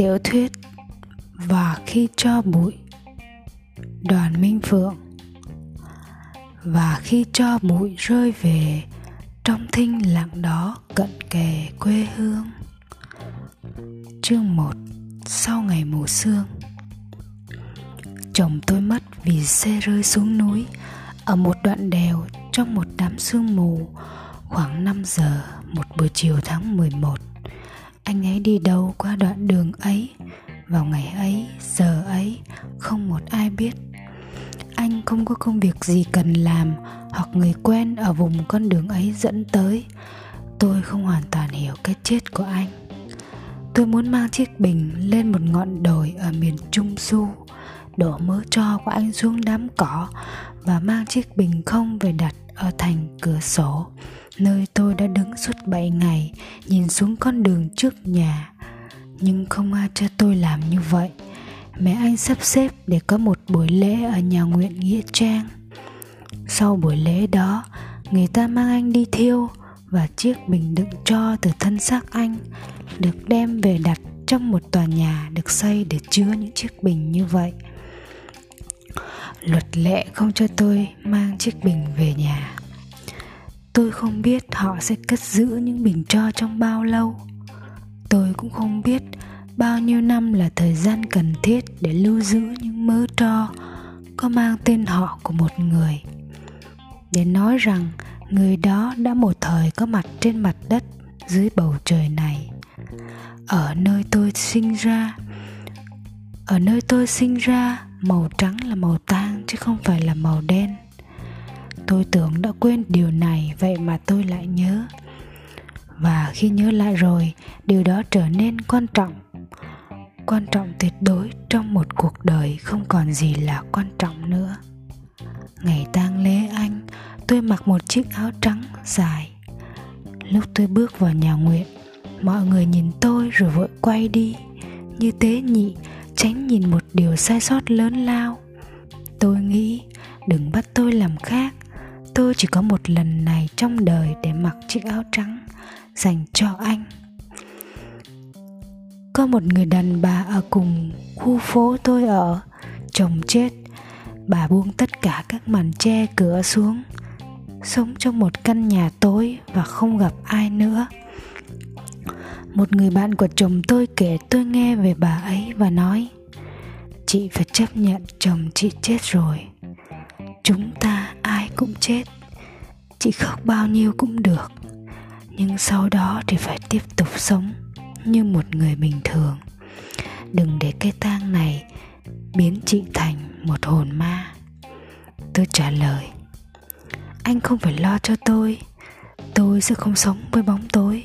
Tiểu thuyết Và khi cho bụi, Đoàn Minh Phượng. Và khi cho bụi rơi về, Trong thinh lặng đó cận kề quê hương. Chương 1 Sau ngày mùa sương. Chồng tôi mất vì xe rơi xuống núi. Ở một đoạn đèo trong một đám sương mù, Khoảng 5 giờ, một buổi chiều tháng 11 anh ấy đi đâu qua đoạn đường ấy? Vào ngày ấy, giờ ấy Không một ai biết. Anh không có công việc gì cần làm Hoặc người quen ở vùng con đường ấy dẫn tới. Tôi không hoàn toàn hiểu cái chết của anh. Tôi muốn mang chiếc bình lên một ngọn đồi ở miền Trung Su Đổ mớ cho của anh xuống đám cỏ Và mang chiếc bình không về đặt ở thành cửa sổ nơi tôi đã đứng suốt 7 ngày, nhìn xuống con đường trước nhà. Nhưng không ai cho tôi làm như vậy. Mẹ anh sắp xếp để có một buổi lễ ở nhà nguyện nghĩa trang. Sau buổi lễ đó, người ta mang anh đi thiêu và chiếc bình đựng cho từ thân xác anh, được đem về đặt trong một tòa nhà được xây để chứa những chiếc bình như vậy. Luật lệ không cho tôi mang chiếc bình về nhà tôi không biết họ sẽ cất giữ những bình tro trong bao lâu. Tôi cũng không biết bao nhiêu năm là thời gian cần thiết để lưu giữ những mớ tro có mang tên họ của một người. Để nói rằng người đó đã một thời có mặt trên mặt đất dưới bầu trời này. Ở nơi tôi sinh ra, ở nơi tôi sinh ra, màu trắng là màu tang chứ không phải là màu đen tôi tưởng đã quên điều này, vậy mà tôi lại nhớ. Và khi nhớ lại rồi, điều đó trở nên quan trọng. Quan trọng tuyệt đối trong một cuộc đời, không còn gì là quan trọng nữa. Ngày tang lễ anh, tôi mặc một chiếc áo trắng dài. Lúc tôi bước vào nhà nguyện, mọi người nhìn tôi rồi vội quay đi. Như tế nhị, tránh nhìn một điều sai sót lớn lao. Tôi nghĩ, đừng bắt tôi làm khác tôi chỉ có một lần này trong đời để mặc chiếc áo trắng dành cho anh. Có một người đàn bà ở cùng khu phố tôi ở, chồng chết, bà buông tất cả các màn che cửa xuống, sống trong một căn nhà tối và không gặp ai nữa. Một người bạn của chồng tôi kể tôi nghe về bà ấy và nói, chị phải chấp nhận chồng chị chết rồi. Chúng ta cũng chết. Chị khóc bao nhiêu cũng được. Nhưng sau đó thì phải tiếp tục sống như một người bình thường. Đừng để cái tang này biến chị thành một hồn ma. Tôi trả lời, anh không phải lo cho tôi. Tôi sẽ không sống với bóng tối.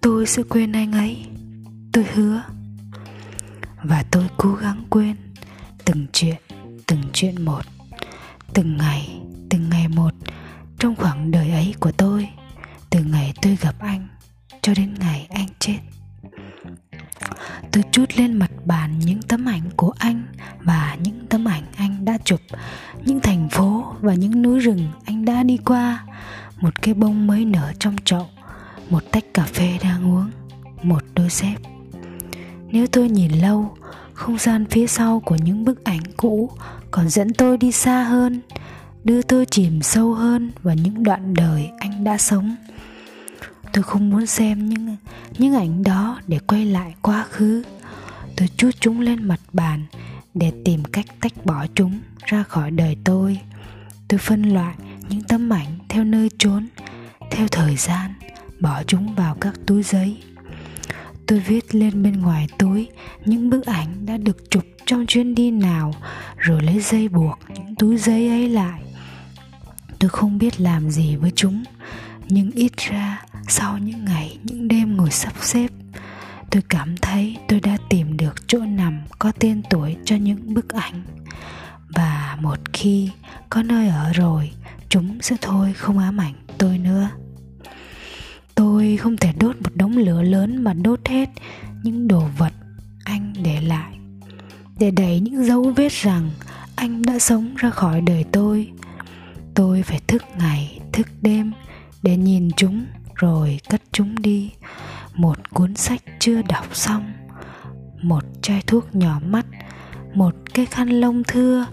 Tôi sẽ quên anh ấy. Tôi hứa. Và tôi cố gắng quên từng chuyện từng chuyện một, từng ngày. Một đôi dép. Nếu tôi nhìn lâu, không gian phía sau của những bức ảnh cũ còn dẫn tôi đi xa hơn, đưa tôi chìm sâu hơn vào những đoạn đời anh đã sống. Tôi không muốn xem những những ảnh đó để quay lại quá khứ. Tôi chút chúng lên mặt bàn để tìm cách tách bỏ chúng ra khỏi đời tôi. Tôi phân loại những tấm ảnh theo nơi trốn, theo thời gian, bỏ chúng vào các túi giấy tôi viết lên bên ngoài túi những bức ảnh đã được chụp trong chuyến đi nào, rồi lấy dây buộc những túi giấy ấy lại. Tôi không biết làm gì với chúng, nhưng ít ra sau những ngày, những đêm ngồi sắp xếp, tôi cảm thấy tôi đã tìm được chỗ nằm có tên tuổi cho những bức ảnh. Và một khi có nơi ở rồi, chúng sẽ thôi không ám ảnh tôi nữa tôi không thể đốt một đống lửa lớn mà đốt hết những đồ vật anh để lại. Để đẩy những dấu vết rằng anh đã sống ra khỏi đời tôi. Tôi phải thức ngày, thức đêm để nhìn chúng rồi cất chúng đi. Một cuốn sách chưa đọc xong, một chai thuốc nhỏ mắt, một cái khăn lông thưa,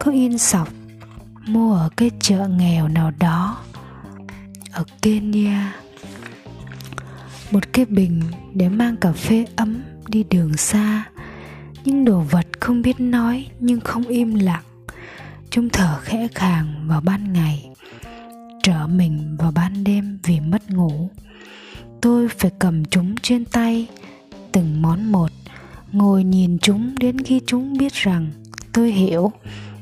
có in sọc, mua ở cái chợ nghèo nào đó, ở Kenya một cái bình để mang cà phê ấm đi đường xa. Những đồ vật không biết nói nhưng không im lặng. Chúng thở khẽ khàng vào ban ngày, trở mình vào ban đêm vì mất ngủ. Tôi phải cầm chúng trên tay, từng món một, ngồi nhìn chúng đến khi chúng biết rằng tôi hiểu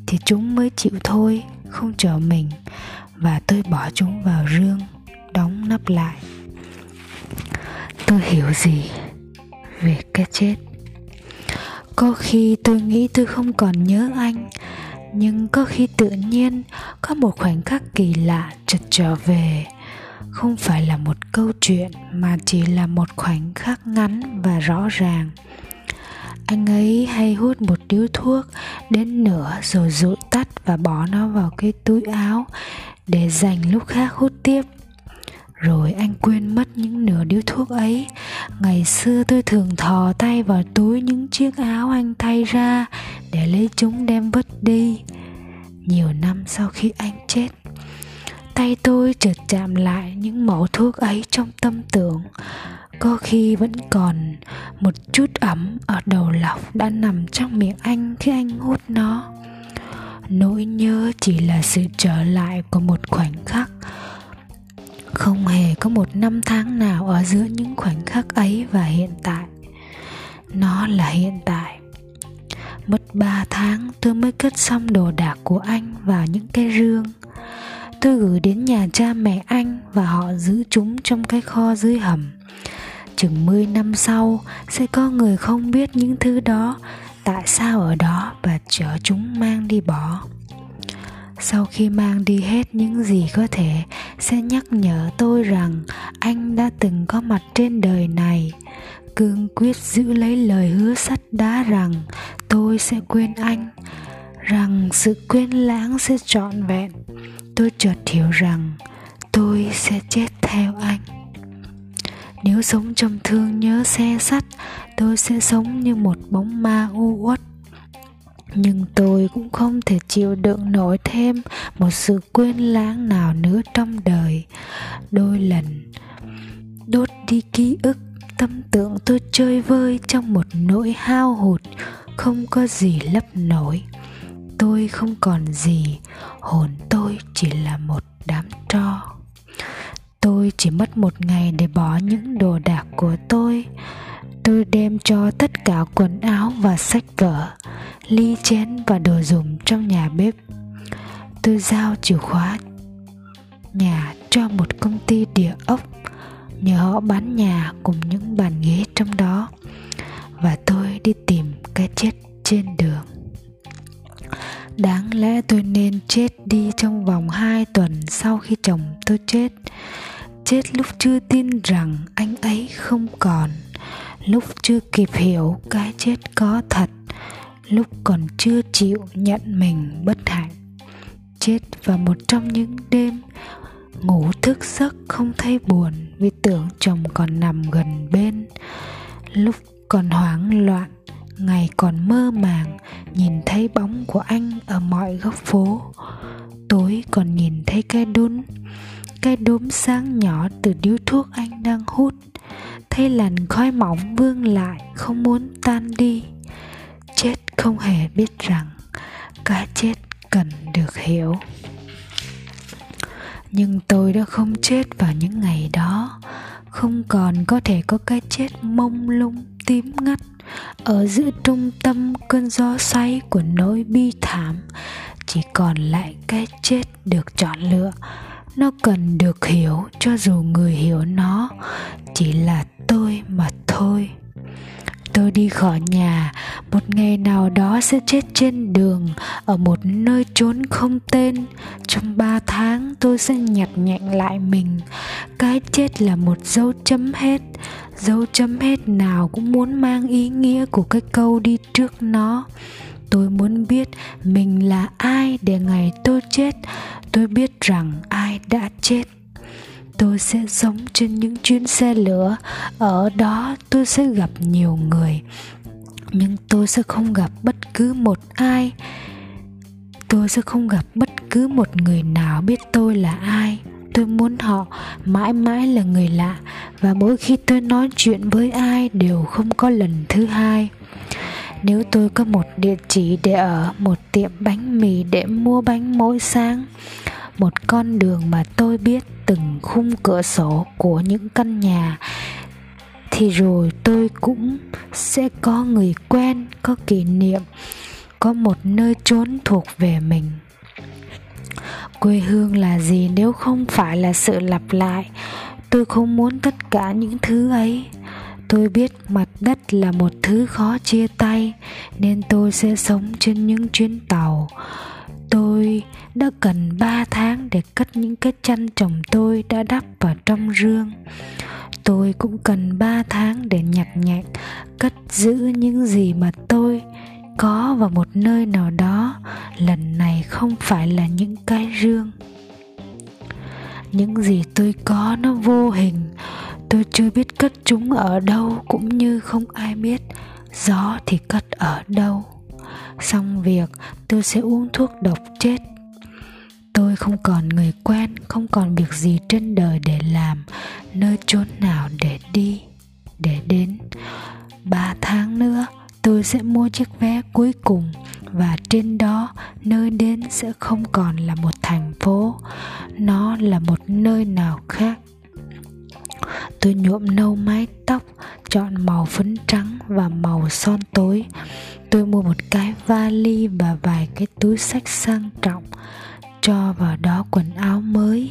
thì chúng mới chịu thôi, không chờ mình. Và tôi bỏ chúng vào rương, đóng nắp lại tôi hiểu gì về cái chết. Có khi tôi nghĩ tôi không còn nhớ anh, nhưng có khi tự nhiên có một khoảnh khắc kỳ lạ chợt trở về. Không phải là một câu chuyện, mà chỉ là một khoảnh khắc ngắn và rõ ràng. Anh ấy hay hút một điếu thuốc đến nửa rồi dụi tắt và bỏ nó vào cái túi áo để dành lúc khác hút tiếp rồi anh quên mất những nửa điếu thuốc ấy. Ngày xưa tôi thường thò tay vào túi những chiếc áo anh thay ra để lấy chúng đem vứt đi. Nhiều năm sau khi anh chết, tay tôi chợt chạm lại những mẩu thuốc ấy trong tâm tưởng. Có khi vẫn còn một chút ấm ở đầu lọc đã nằm trong miệng anh khi anh hút nó. Nỗi nhớ chỉ là sự trở lại của một khoảnh khắc không hề có một năm tháng nào ở giữa những khoảnh khắc ấy và hiện tại. Nó là hiện tại. Mất ba tháng, tôi mới cất xong đồ đạc của anh vào những cái rương. Tôi gửi đến nhà cha mẹ anh và họ giữ chúng trong cái kho dưới hầm. Chừng 10 năm sau, sẽ có người không biết những thứ đó, tại sao ở đó và chở chúng mang đi bỏ sau khi mang đi hết những gì có thể, sẽ nhắc nhở tôi rằng anh đã từng có mặt trên đời này. Cương quyết giữ lấy lời hứa sắt đá rằng tôi sẽ quên anh, rằng sự quên lãng sẽ trọn vẹn. Tôi chợt hiểu rằng tôi sẽ chết theo anh. Nếu sống trong thương nhớ xe sắt, tôi sẽ sống như một bóng ma u uất nhưng tôi cũng không thể chịu đựng nổi thêm một sự quên lãng nào nữa trong đời. Đôi lần, đốt đi ký ức, tâm tưởng tôi chơi vơi trong một nỗi hao hụt, không có gì lấp nổi. Tôi không còn gì, hồn tôi chỉ là một đám tro. Tôi chỉ mất một ngày để bỏ những đồ đạc của tôi tôi đem cho tất cả quần áo và sách vở, ly chén và đồ dùng trong nhà bếp. Tôi giao chìa khóa nhà cho một công ty địa ốc, nhờ họ bán nhà cùng những bàn ghế trong đó, và tôi đi tìm cái chết trên đường. Đáng lẽ tôi nên chết đi trong vòng 2 tuần sau khi chồng tôi chết. Chết lúc chưa tin rằng anh ấy không còn lúc chưa kịp hiểu cái chết có thật, lúc còn chưa chịu nhận mình bất hạnh. Chết vào một trong những đêm ngủ thức giấc không thấy buồn vì tưởng chồng còn nằm gần bên. Lúc còn hoảng loạn, ngày còn mơ màng, nhìn thấy bóng của anh ở mọi góc phố. Tối còn nhìn thấy cái đun cái đốm sáng nhỏ từ điếu thuốc anh đang hút thấy làn khói mỏng vương lại, không muốn tan đi. Chết không hề biết rằng cái chết cần được hiểu. Nhưng tôi đã không chết vào những ngày đó. Không còn có thể có cái chết mông lung, tím ngắt. Ở giữa trung tâm cơn gió xoáy của nỗi bi thảm, chỉ còn lại cái chết được chọn lựa nó cần được hiểu cho dù người hiểu nó, chỉ là tôi mà thôi. Tôi đi khỏi nhà, một ngày nào đó sẽ chết trên đường, ở một nơi trốn không tên. Trong ba tháng tôi sẽ nhặt nhạnh lại mình. Cái chết là một dấu chấm hết. Dấu chấm hết nào cũng muốn mang ý nghĩa của cái câu đi trước nó. Tôi muốn biết mình là ai để ngày tôi chết. Tôi biết rằng ai đã chết. Tôi sẽ sống trên những chuyến xe lửa. Ở đó tôi sẽ gặp nhiều người, nhưng tôi sẽ không gặp bất cứ một ai. Tôi sẽ không gặp bất cứ một người nào biết tôi là ai. Tôi muốn họ mãi mãi là người lạ, và mỗi khi tôi nói chuyện với ai đều không có lần thứ hai. Nếu tôi có một địa chỉ để ở, một tiệm bánh mì để mua bánh mỗi sáng một con đường mà tôi biết từng khung cửa sổ của những căn nhà. Thì rồi tôi cũng sẽ có người quen, có kỷ niệm, có một nơi trốn thuộc về mình. Quê hương là gì nếu không phải là sự lặp lại? Tôi không muốn tất cả những thứ ấy. Tôi biết mặt đất là một thứ khó chia tay, nên tôi sẽ sống trên những chuyến tàu tôi đã cần ba tháng để cất những cái chăn chồng tôi đã đắp vào trong rương. Tôi cũng cần ba tháng để nhặt nhạnh cất giữ những gì mà tôi có vào một nơi nào đó, lần này không phải là những cái rương. Những gì tôi có nó vô hình, tôi chưa biết cất chúng ở đâu, cũng như không ai biết gió thì cất ở đâu xong việc, tôi sẽ uống thuốc độc chết. Tôi không còn người quen, không còn việc gì trên đời để làm, nơi chốn nào để đi, để đến. Ba tháng nữa, tôi sẽ mua chiếc vé cuối cùng và trên đó, nơi đến sẽ không còn là một thành phố. Nó là một nơi nào khác tôi nhuộm nâu mái tóc, chọn màu phấn trắng và màu son tối. Tôi mua một cái vali và vài cái túi sách sang trọng, cho vào đó quần áo mới,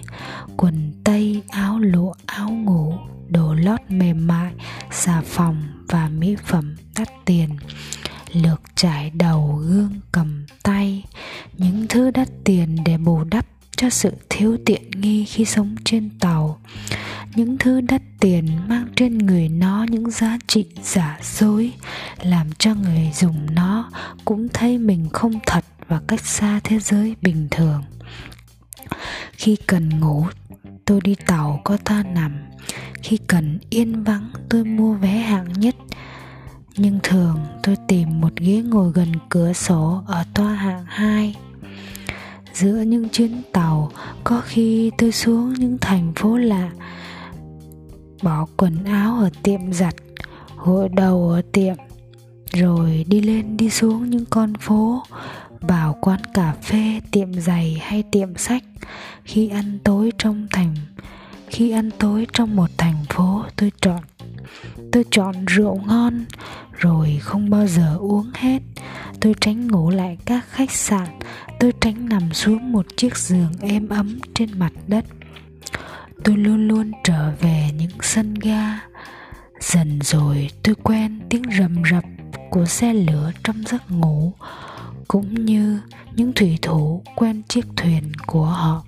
quần tây, áo lụa, áo ngủ, đồ lót mềm mại, xà phòng và mỹ phẩm đắt tiền. Lược trải đầu gương cầm tay, những thứ đắt tiền để bù đắp cho sự thiếu tiện nghi khi sống trên tàu những thứ đắt tiền mang trên người nó những giá trị giả dối, làm cho người dùng nó cũng thấy mình không thật và cách xa thế giới bình thường. Khi cần ngủ, tôi đi tàu có ta nằm. Khi cần yên vắng, tôi mua vé hạng nhất. Nhưng thường, tôi tìm một ghế ngồi gần cửa sổ ở toa hạng 2 giữa những chuyến tàu, có khi tôi xuống những thành phố lạ bỏ quần áo ở tiệm giặt, gội đầu ở tiệm, rồi đi lên đi xuống những con phố vào quán cà phê, tiệm giày hay tiệm sách. Khi ăn tối trong thành, khi ăn tối trong một thành phố, tôi chọn tôi chọn rượu ngon, rồi không bao giờ uống hết. Tôi tránh ngủ lại các khách sạn, tôi tránh nằm xuống một chiếc giường êm ấm trên mặt đất tôi luôn luôn trở về những sân ga. Dần rồi tôi quen tiếng rầm rập của xe lửa trong giấc ngủ, cũng như những thủy thủ quen chiếc thuyền của họ.